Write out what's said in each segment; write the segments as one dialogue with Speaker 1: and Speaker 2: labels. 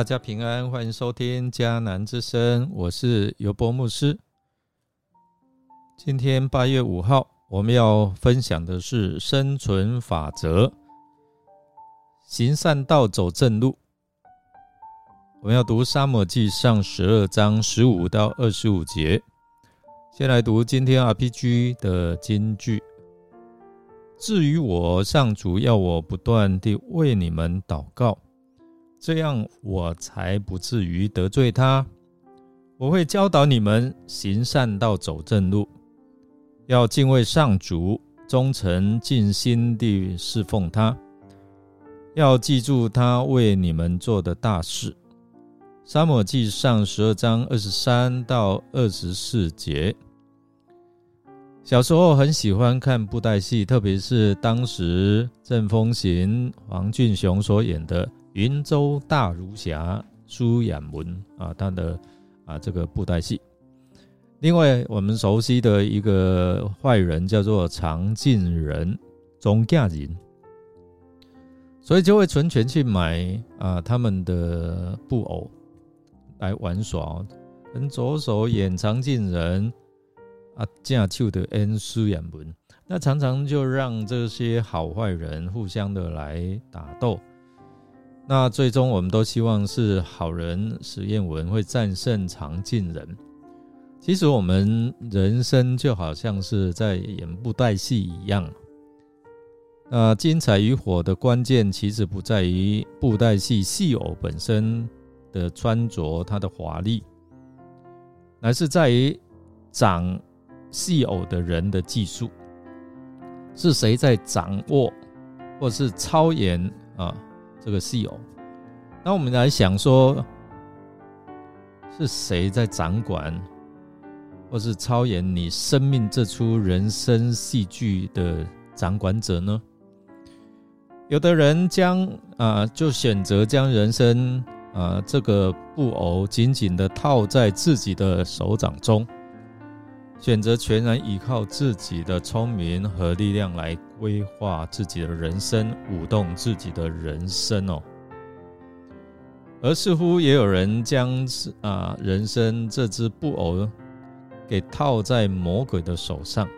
Speaker 1: 大家平安，欢迎收听迦南之声，我是尤波牧师。今天八月五号，我们要分享的是生存法则，行善道，走正路。我们要读《沙漠记上》十二章十五到二十五节。先来读今天 RPG 的金句。至于我，上主要我不断地为你们祷告。这样我才不至于得罪他。我会教导你们行善道，走正路，要敬畏上主，忠诚尽心地侍奉他，要记住他为你们做的大事。沙漠记上十二章二十三到二十四节。小时候很喜欢看布袋戏，特别是当时郑风行、黄俊雄所演的。云州大儒侠苏衍文啊，他的啊这个布袋戏。另外，我们熟悉的一个坏人叫做常进人钟家人，所以就会存钱去买啊他们的布偶来玩耍。跟左手演常进人啊，架秋的恩苏衍文，那常常就让这些好坏人互相的来打斗。那最终，我们都希望是好人史艳文会战胜常进人。其实，我们人生就好像是在演布袋戏一样。那精彩与火的关键，其实不在于布袋戏戏偶本身的穿着，它的华丽，而是在于掌戏偶的人的技术，是谁在掌握，或是操演啊？这个戏偶，那我们来想说，是谁在掌管，或是操演你生命这出人生戏剧的掌管者呢？有的人将啊，就选择将人生啊这个布偶紧紧的套在自己的手掌中。选择全然依靠自己的聪明和力量来规划自己的人生，舞动自己的人生哦。而似乎也有人将啊人生这只布偶给套在魔鬼的手上，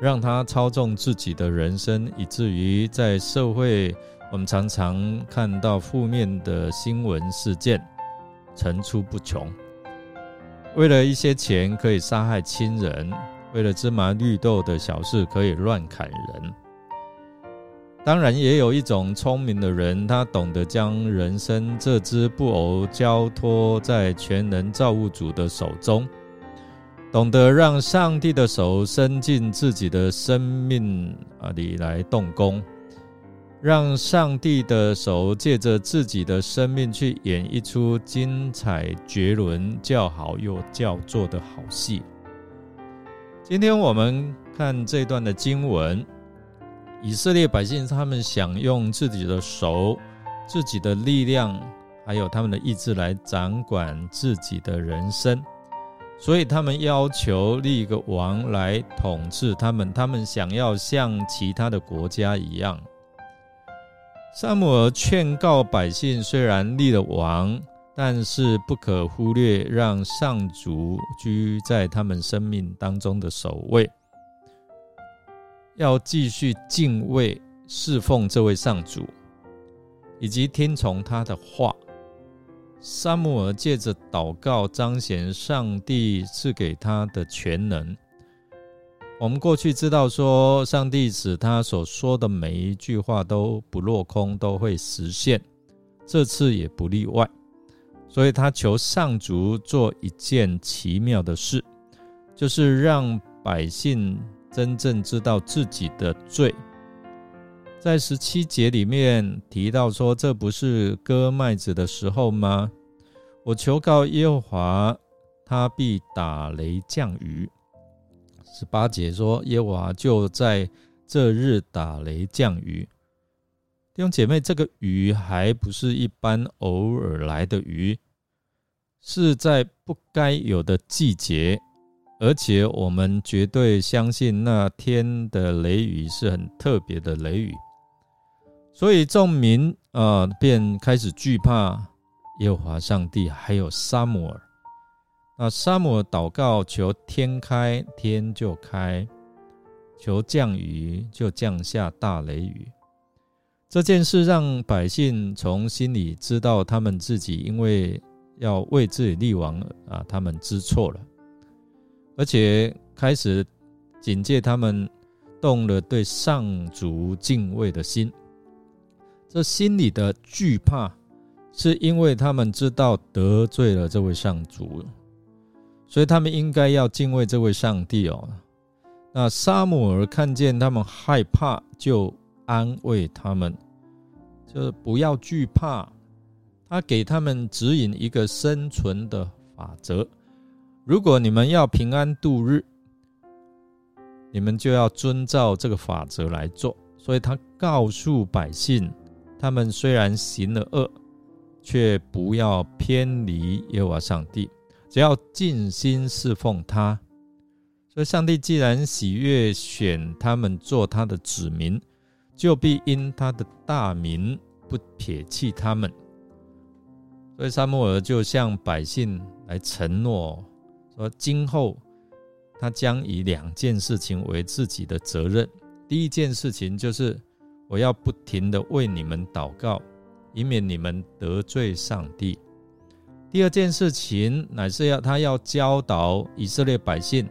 Speaker 1: 让他操纵自己的人生，以至于在社会我们常常看到负面的新闻事件层出不穷。为了一些钱可以杀害亲人，为了芝麻绿豆的小事可以乱砍人。当然，也有一种聪明的人，他懂得将人生这只布偶交托在全能造物主的手中，懂得让上帝的手伸进自己的生命啊里来动工。让上帝的手借着自己的生命去演一出精彩绝伦、叫好又叫座的好戏。今天我们看这段的经文，以色列百姓他们想用自己的手、自己的力量，还有他们的意志来掌管自己的人生，所以他们要求立一个王来统治他们。他们想要像其他的国家一样。萨姆尔劝告百姓：虽然立了王，但是不可忽略让上主居在他们生命当中的首位，要继续敬畏侍奉这位上主，以及听从他的话。萨姆尔借着祷告彰显上帝赐给他的全能。我们过去知道说，上帝使他所说的每一句话都不落空，都会实现。这次也不例外，所以他求上主做一件奇妙的事，就是让百姓真正知道自己的罪。在十七节里面提到说，这不是割麦子的时候吗？我求告耶和华，他必打雷降雨。十八节说：“耶和华就在这日打雷降雨。”弟兄姐妹，这个雨还不是一般偶尔来的雨，是在不该有的季节，而且我们绝对相信那天的雷雨是很特别的雷雨。所以众民啊，便开始惧怕耶和华上帝，还有沙姆尔。那沙姆尔祷告求天开，天就开；求降雨，就降下大雷雨。这件事让百姓从心里知道，他们自己因为要为自己立王啊，他们知错了，而且开始警戒他们，动了对上主敬畏的心。这心里的惧怕，是因为他们知道得罪了这位上主。所以他们应该要敬畏这位上帝哦。那沙姆尔看见他们害怕，就安慰他们，就是不要惧怕。他给他们指引一个生存的法则：如果你们要平安度日，你们就要遵照这个法则来做。所以他告诉百姓，他们虽然行了恶，却不要偏离耶和华上帝。只要尽心侍奉他，所以上帝既然喜悦选他们做他的子民，就必因他的大名不撇弃他们。所以撒母耳就向百姓来承诺说：今后他将以两件事情为自己的责任。第一件事情就是我要不停的为你们祷告，以免你们得罪上帝。第二件事情乃是要他要教导以色列百姓，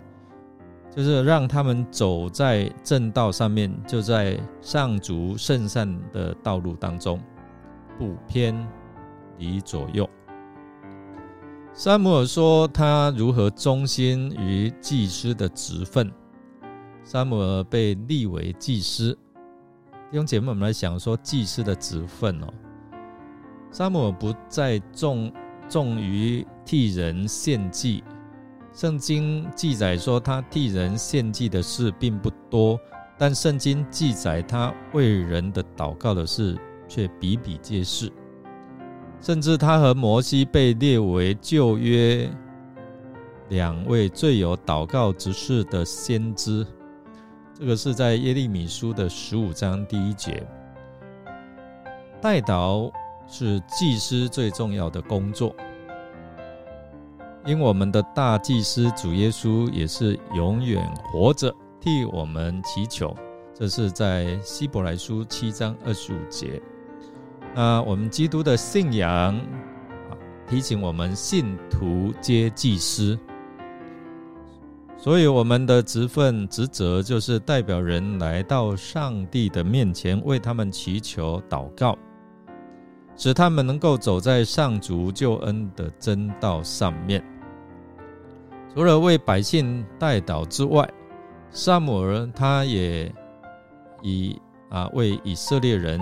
Speaker 1: 就是让他们走在正道上面，就在上主圣善的道路当中，不偏离左右。萨姆尔说他如何忠心于祭司的职分。萨姆尔被立为祭司，弟兄姐妹们来想说祭司的职分哦。萨姆尔不再重。重于替人献祭，圣经记载说他替人献祭的事并不多，但圣经记载他为人的祷告的事却比比皆是，甚至他和摩西被列为旧约两位最有祷告之事的先知。这个是在耶利米书的十五章第一节，代祷。是祭司最重要的工作，因我们的大祭司主耶稣也是永远活着，替我们祈求。这是在希伯来书七章二十五节。那我们基督的信仰提醒我们信徒皆祭司，所以我们的职分职责就是代表人来到上帝的面前，为他们祈求祷告。使他们能够走在上主救恩的真道上面。除了为百姓代祷之外，萨姆尔他也以啊为以色列人，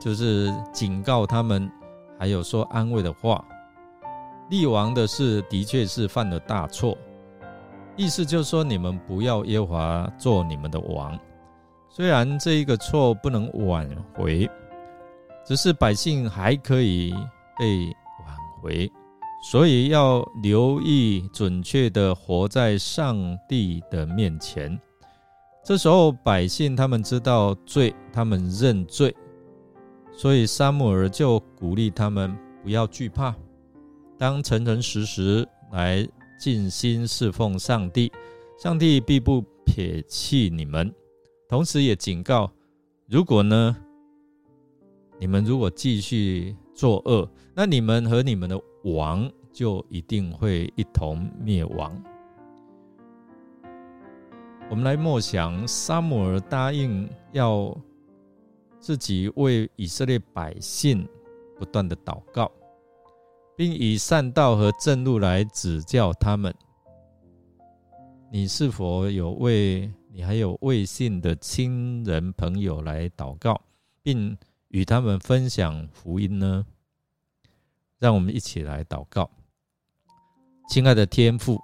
Speaker 1: 就是警告他们，还有说安慰的话。立王的事的确是犯了大错，意思就是说你们不要耶和华做你们的王。虽然这一个错不能挽回。只是百姓还可以被挽回，所以要留意准确的活在上帝的面前。这时候百姓他们知道罪，他们认罪，所以沙姆尔就鼓励他们不要惧怕，当诚诚实实来尽心侍奉上帝，上帝必不撇弃你们。同时也警告，如果呢？你们如果继续作恶，那你们和你们的王就一定会一同灭亡。我们来默想，沙姆尔答应要自己为以色列百姓不断的祷告，并以善道和正路来指教他们。你是否有为你还有未信的亲人朋友来祷告，并？与他们分享福音呢？让我们一起来祷告。亲爱的天父，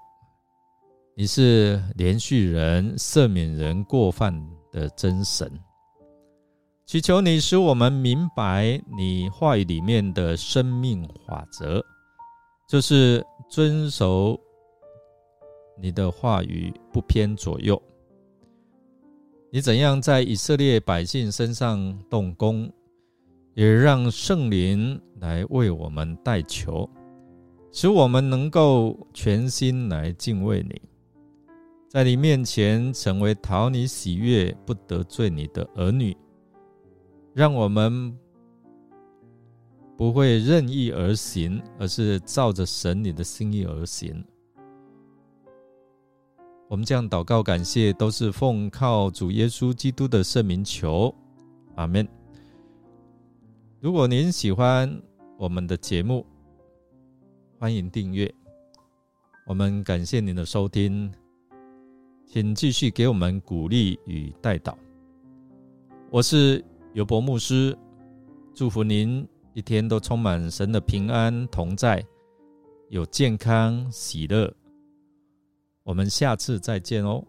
Speaker 1: 你是连续人、赦免人过犯的真神，祈求你使我们明白你话语里面的生命法则，就是遵守你的话语，不偏左右。你怎样在以色列百姓身上动工？也让圣灵来为我们代求，使我们能够全心来敬畏你，在你面前成为讨你喜悦、不得罪你的儿女，让我们不会任意而行，而是照着神你的心意而行。我们这样祷告感谢，都是奉靠主耶稣基督的圣名求，阿门。如果您喜欢我们的节目，欢迎订阅。我们感谢您的收听，请继续给我们鼓励与带导。我是尤博牧师，祝福您一天都充满神的平安同在，有健康喜乐。我们下次再见哦。